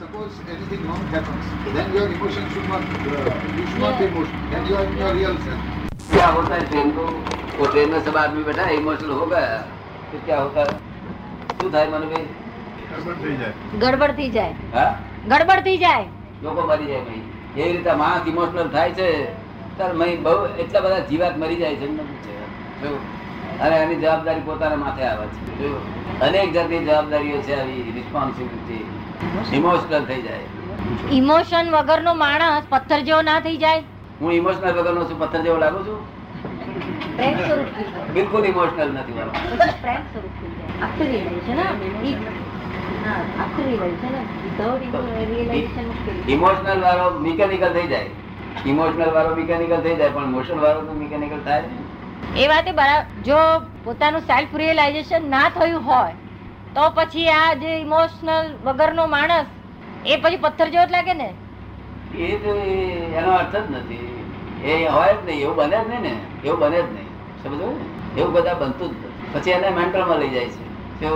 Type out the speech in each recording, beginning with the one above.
suppose anything wrong happens, then your emotion should not, uh, you should not be emotional. Then you are in your real self. क्या होता है train को वो train में सब आदमी बैठा है इमोशनल हो गया तो क्या होता है શું થાય મનુભાઈ ગડબડ થઈ જાય હા ગડબડ થઈ જાય લોકો મરી જાય ભાઈ એવી રીતે માણસ ઇમોશનલ થાય છે ત્યારે મય બહુ એટલા બધા જીવાત મરી જાય છે એમને પૂછે. જો. અને એની જવાબદારી પોતાના માથે આવે છે જો. અનેક જાતની જવાબદારીઓ છે આવી રિસ્પોન્સિબિલિટી ઇમોશનલ થઈ જાય. ઇમોશન વગરનો માણસ પથ્થર જેવો ના થઈ જાય. હું ઇમોશનલ વગરનો છું પથ્થર જેવો લાગુ છું. બિલકુલ ઇમોશનલ નથી મારો. પ્રેમ સ્વરૂપ થઈ જાય. ઇમોશનલ વાળો મિકેનિકલ થઈ જાય. ઇમોશનલ વાળો મિકેનિકલ થઈ જાય પણ મોશન વાળો તો મિકેનિકલ થાય એ વાતે બરાબર જો પોતાનું સેલ્ફ રિયલાઇઝેશન ના થયું હોય તો પછી આ જે ઇમોશનલ વગરનો માણસ એ પછી પથ્થર જેવો જ લાગે ને? એ તો એનો અર્થ જ નથી. એ હોય જ નહીં એવું બને જ નહીં ને એવું બને જ નહીં. સમજો ને? એવું બધા બનતું જ નથી. પછી એને મેન્ટલમાં લઈ જાય છે. જો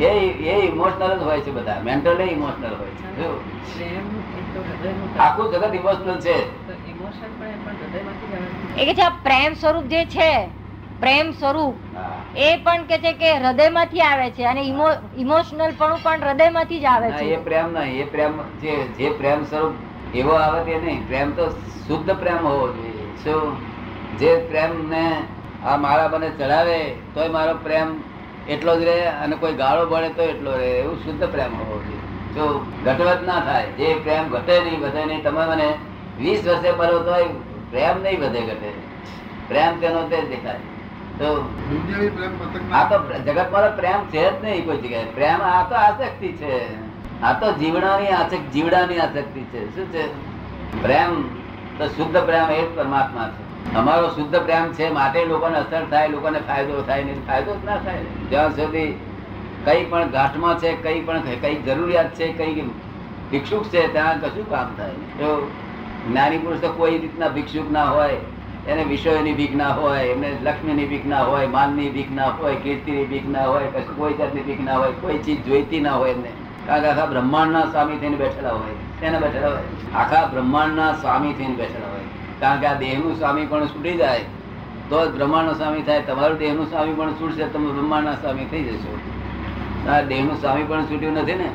એ એ ઇમોશનલ જ હોય છે બધા. મેન્ટલ ઇમોશનલ હોય છે? આખું જગત ઇમોશનલ છે. એ કે છે આ પ્રેમ સ્વરૂપ જે છે પ્રેમ સ્વરૂપ. એ પણ કે છે કે હૃદયમાંથી આવે છે અને ઇમોશનલ પણ પણ હૃદયમાંથી જ આવે છે. એ પ્રેમ ના એ પ્રેમ જે જે પ્રેમ સ્વરૂપ એવો આવે તે નહીં. પ્રેમ તો શુદ્ધ પ્રેમ હોવો જોઈએ. શું જે પ્રેમ ને આ મારા મને ચડાવે તોય મારો પ્રેમ એટલો જ રહે અને કોઈ ગાળો બળે તો એટલો રહે. એવું શુદ્ધ પ્રેમ હોવો જોઈએ. જો ઘટવત ના થાય જે પ્રેમ ઘટે નહીં વધે નહીં તમે મને વીસ વર્ષે મળો તોય પ્રેમ નહીં વધે ઘટે. પ્રેમ તેનો તે દેખાય. જગતમાં પ્રેમ છે જ નહીં કોઈ જગ્યાએ. પ્રેમ આ તો આસક્તિ છે. આ તો જીવડાની આસક્તિ જીવડાની આસક્તિ છે. શું છે? પ્રેમ તો શુદ્ધ પ્રેમ એ જ પરમાત્મા છે. અમારો શુદ્ધ પ્રેમ છે માટે લોકોને અસર થાય લોકોને ફાયદો થાય નહીં ફાયદો જ ના થાય. જ્યાં સુધી કઈ પણ ઘાટમાં છે કઈ પણ કઈ જરૂરિયાત છે કઈ ભિક્ષુક છે ત્યાં કશું કામ થાય તો જ્ઞાની પુરુષ તો કોઈ રીતના ભિક્ષુક ના હોય. એને વિષયોની ભીખ ના હોય એમને લક્ષ્મીની ભીખ ના હોય માનની ભીખ ના હોય કીર્તિની ભીખ ના હોય કશું કોઈ જાતની ભીખ ના હોય કોઈ ચીજ જોઈતી ના હોય એમને. કારણ કે આખા બ્રહ્માંડના સ્વામી થઈને બેઠેલા હોય. એને બેઠેલા હોય? આખા બ્રહ્માંડના સ્વામી થઈને બેઠેલા હોય. કારણ કે આ દેહનું સ્વામી પણ છૂટી જાય તો જ બ્રહ્માંડનો સ્વામી થાય. તમારું દેહનું સ્વામી પણ છૂટશે તમે બ્રહ્માંડના સ્વામી થઈ જશો. આ દેહનું સ્વામી પણ છૂટ્યું નથી ને?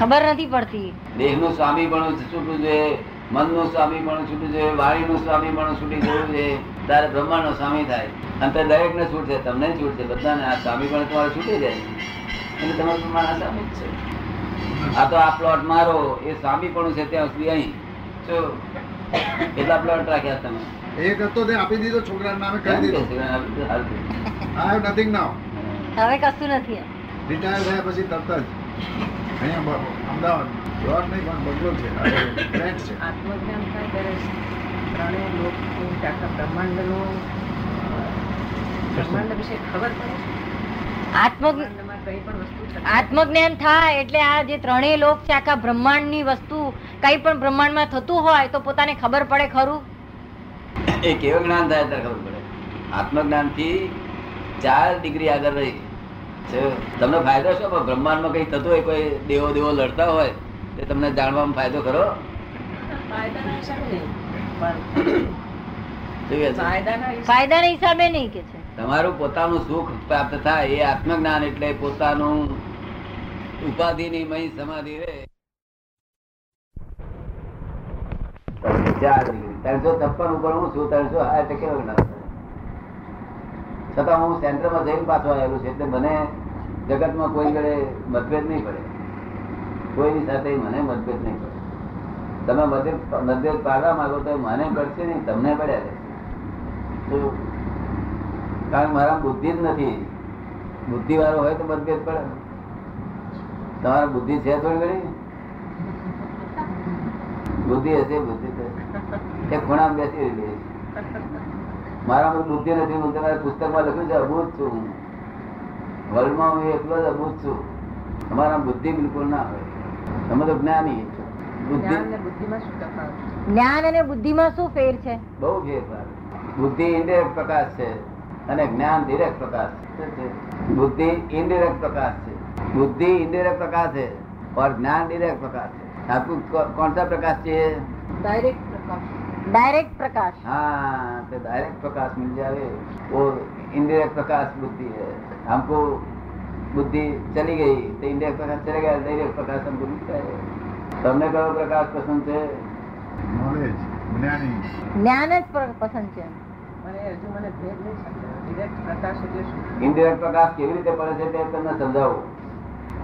ખબર નથી પડતી. દેહનું સ્વામી પણ છૂટવું જોઈએ. મનનું સ્વામી પણ છૂટી જોઈએ વાણીનું સ્વામી પણ છૂટી જવું છે. તારે બ્રહ્માંડનો સ્વામી થાય. અને તે દરેક ને છૂટશે તમને છૂટશે. બધાને આ સ્વામી પણ તમારે છૂટી જાય. એટલે તમારું પ્રમાણ આ સ્વામી જ છો. આ તો આ પ્લોટ મારો એ સ્વામી પણ છે ત્યાં સુધી અહીં. શું કેટલા પ્લોટ રાખ્યા તમે. એક હતો તે આપી દીધો છોકરા નામે કરી દીધો. છે? આઈ હેવ નથિંગ નાઉ હવે કશું નથી રિટાયર થયા પછી તરત જ. અહીંયા અમદાવાદ. પ્લોટ નહીં પણ બંગલો છે. ફ્લેટ છે. આત્મજ્ઞાન થાય ત્યારે ત્રણેય લોકની આખા બ્રહ્માંડનું બ્રહ્માંડ વિશે ખબર પડે આત્મજ્ઞાન થાય એટલે આ જે ત્રણેય લોક છે આખા બ્રહ્માંડની વસ્તુ કઈ પણ બ્રહ્માંડમાં થતું હોય તો પોતાને ખબર પડે ખરું? એ કેવું જ્ઞાન થાય ત્યારે ખબર પડે. આત્મજ્ઞાનથી ચાર ડિગ્રી આગળ રહી. છે. તમને ફાયદો શું? પણ બ્રહ્માંડમાં કઈ થતું હોય કોઈ દેવો દેવો લડતા હોય તે તમને જાણવામાં ફાયદો ખરો? ફાયદાના હિસાબે નહીં. પણ શું કહે છે? ફાયદાના હિસાબે નહીં કે છે. તમારું પોતાનું સુખ પ્રાપ્ત થાય એ આત્મજ્ઞાન એટલે પોતાનું ઉપાધિની મય સમાધિ રે. ત્રણસો છપ્પન ઉપર હું છું ત્રણસો સાઠ ટકે. છતાં હું સેન્ટરમાં જઈને પાછો આવેલું છે એટલે મને જગતમાં કોઈ ગળે મતભેદ નહીં પડે. કોઈની સાથે મને મતભેદ નહીં કરે. તમે મતભેદ પાડવા માંગો તો મને પડશે નહીં, તમને પડ્યા છે કારણ મારા બુદ્ધિ જ નથી. બુદ્ધિ વાળો હોય તો મતભેદ પડે. તમારા બુદ્ધિ છે થોડી ઘણી? બુદ્ધિ હશે, બુદ્ધિ એ ખૂણામાં બેસી રહી મારા બુદ્ધિ નથી, હું તમારા પુસ્તકમાં લખ્યું છે, અભૂત છું. હું વર્લ્ડમાં હું એકલો જ અભૂત છું. તમારા બુદ્ધિ બિલકુલ ના હોય. તમે તો જ્ઞાની છો. બુદ્ધિ જ્ઞાન ને બુદ્ધિમાં શું તફાવત છે? જ્ઞાન અને બુદ્ધિમાં શું ફેર છે બહુ ફેરફાર બુદ્ધિ ઇન્ડિરેક્ટ પ્રકાશ છે અને જ્ઞાન ડિરેક્ટ પ્રકાશ છે શું છે? બુદ્ધિ ઇનડિરેક્ટ પ્રકાશ છે બુદ્ધિ ઇનડિરેક્ટ પ્રકાશ છે और જ્ઞાન ડિરેક્ટ પ્રકાશ છે आपको कौ- कौन सा प्रकाश चाहिए ડાયરેક્ટ પ્રકાશ ડાયરેક્ટ પ્રકાશ हाँ तो डायरेक्ट प्रकाश मिल जाए वो इनडायरेक्ट प्रकाश बुद्धि है हमको બુદ્ધિ ચલી ગઈ તો ઇન્દ્રિય પ્રકાશ ચલી ગયા ઇન્દ્રિય પ્રકાશ બુદ્ધિ થાય. તમને કયો પ્રકાશ પસંદ છે? જ્ઞાન. જ પસંદ છે. ઇન્દ્રિય પ્રકાશ કેવી રીતે પડે છે તે તમને સમજાવું.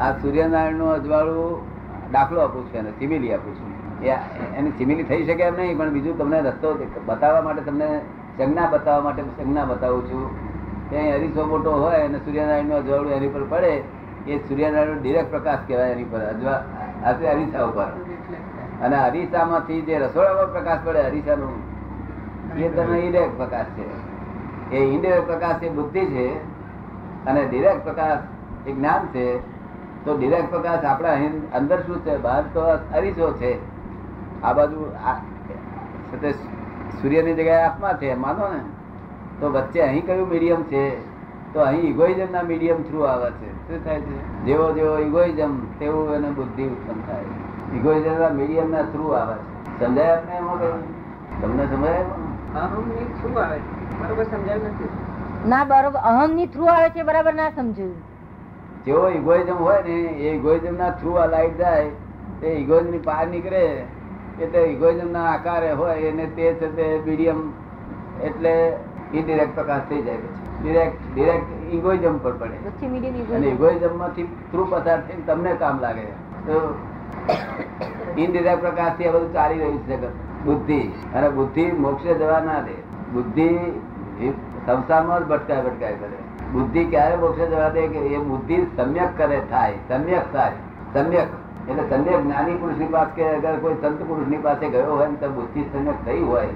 આ સૂર્યનારાયણ અજવાળું દાખલો આપું છું એને સિમિલી આપું છું. એની સિમિલી થઈ શકે એમ નહીં પણ બીજું તમને રસ્તો બતાવવા માટે તમને સંજ્ઞા બતાવવા માટે સંજ્ઞા બતાવું છું. અહીં અરીસો મોટો હોય અને સૂર્યનારાયણનું અજવાળું એની પર પડે એ સૂર્યનારાયણ ડિરેક્ટ પ્રકાશ કહેવાય એની પર અજવા આ અરીસા ઉપર અને અરીસામાંથી જે રસોડામાં પ્રકાશ પડે અરીસાનું એ તમે ઇન્ડિરેક્ટ પ્રકાશ છે એ ઇન્ડિરેક્ટ પ્રકાશ એ બુદ્ધિ છે અને ડિરેક્ટ પ્રકાશ એ જ્ઞાન છે તો ડિરેક્ટ પ્રકાશ આપણા અહીં અંદર શું છે બહાર તો અરીસો છે આ બાજુ સૂર્યની જગ્યાએ આત્મા છે માનો ને તો વચ્ચે અહીં કયું મીડિયમ છે? તો અહીં ઇગોઇઝમ ના મીડિયમ થ્રુ આવે છે. શું થાય છે? જેવો જેવો ઇગોઇઝમ તેવું એને બુદ્ધિ ઉત્પન્ન થાય ઇગોઇઝમ ના મીડિયમ ના થ્રુ આવે છે. સમજાય આપને એમાં કઈ? તમને સમજાય શું આવે છે? બરોબર સમજાય નથી? ના બરોબર. અહમની થ્રુ આવે છે બરાબર ના સમજ્યું. જેવો ઇગોઇઝમ હોય ને એ ઇગોઇઝમ ના થ્રુ આ લાઈટ જાય તે ઇગોઇઝમની બહાર નીકળે એટલે તે ઇગોઇઝમ ના આકારે હોય એને તે છે તે મીડિયમ એટલે ઇનડિરેક્ટ પ્રકાશ થઈ જાય પછી. ડિરેક્ટ ડિરેક્ટ ઇગોઇઝમ પર પડે. અને ઇગોઇઝમમાંથી થ્રુ પસાર થઈને તમને કામ લાગે તો ઇનડિરેક્ટ પ્રકાશથી આ બધું ચાલી રહ્યું છે જગત. બુદ્ધિ. અને બુદ્ધિ મોક્ષે જવા ના દે. બુદ્ધિ સંસારમાં જ ભટકાય ભટકાય કરે. બુદ્ધિ ક્યારે મોક્ષે જવા દે કે એ બુદ્ધિ સમ્યક કરે થાય. સમ્યક થાય. સમ્યક. એટલે સમ્યક જ્ઞાની પુરુષની પાસે કે અગર કોઈ સંત પુરુષની પાસે ગયો હોય ને તો બુદ્ધિ સમ્યક થઈ હોય.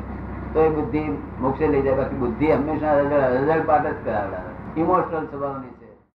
તો એ બુદ્ધિ મોક્ષે લઈ જાય, બાકી બુદ્ધિ હંમેશા રઝળ પાટ જ કરાવડાવે. ઇમોશનલ સ્વભાવની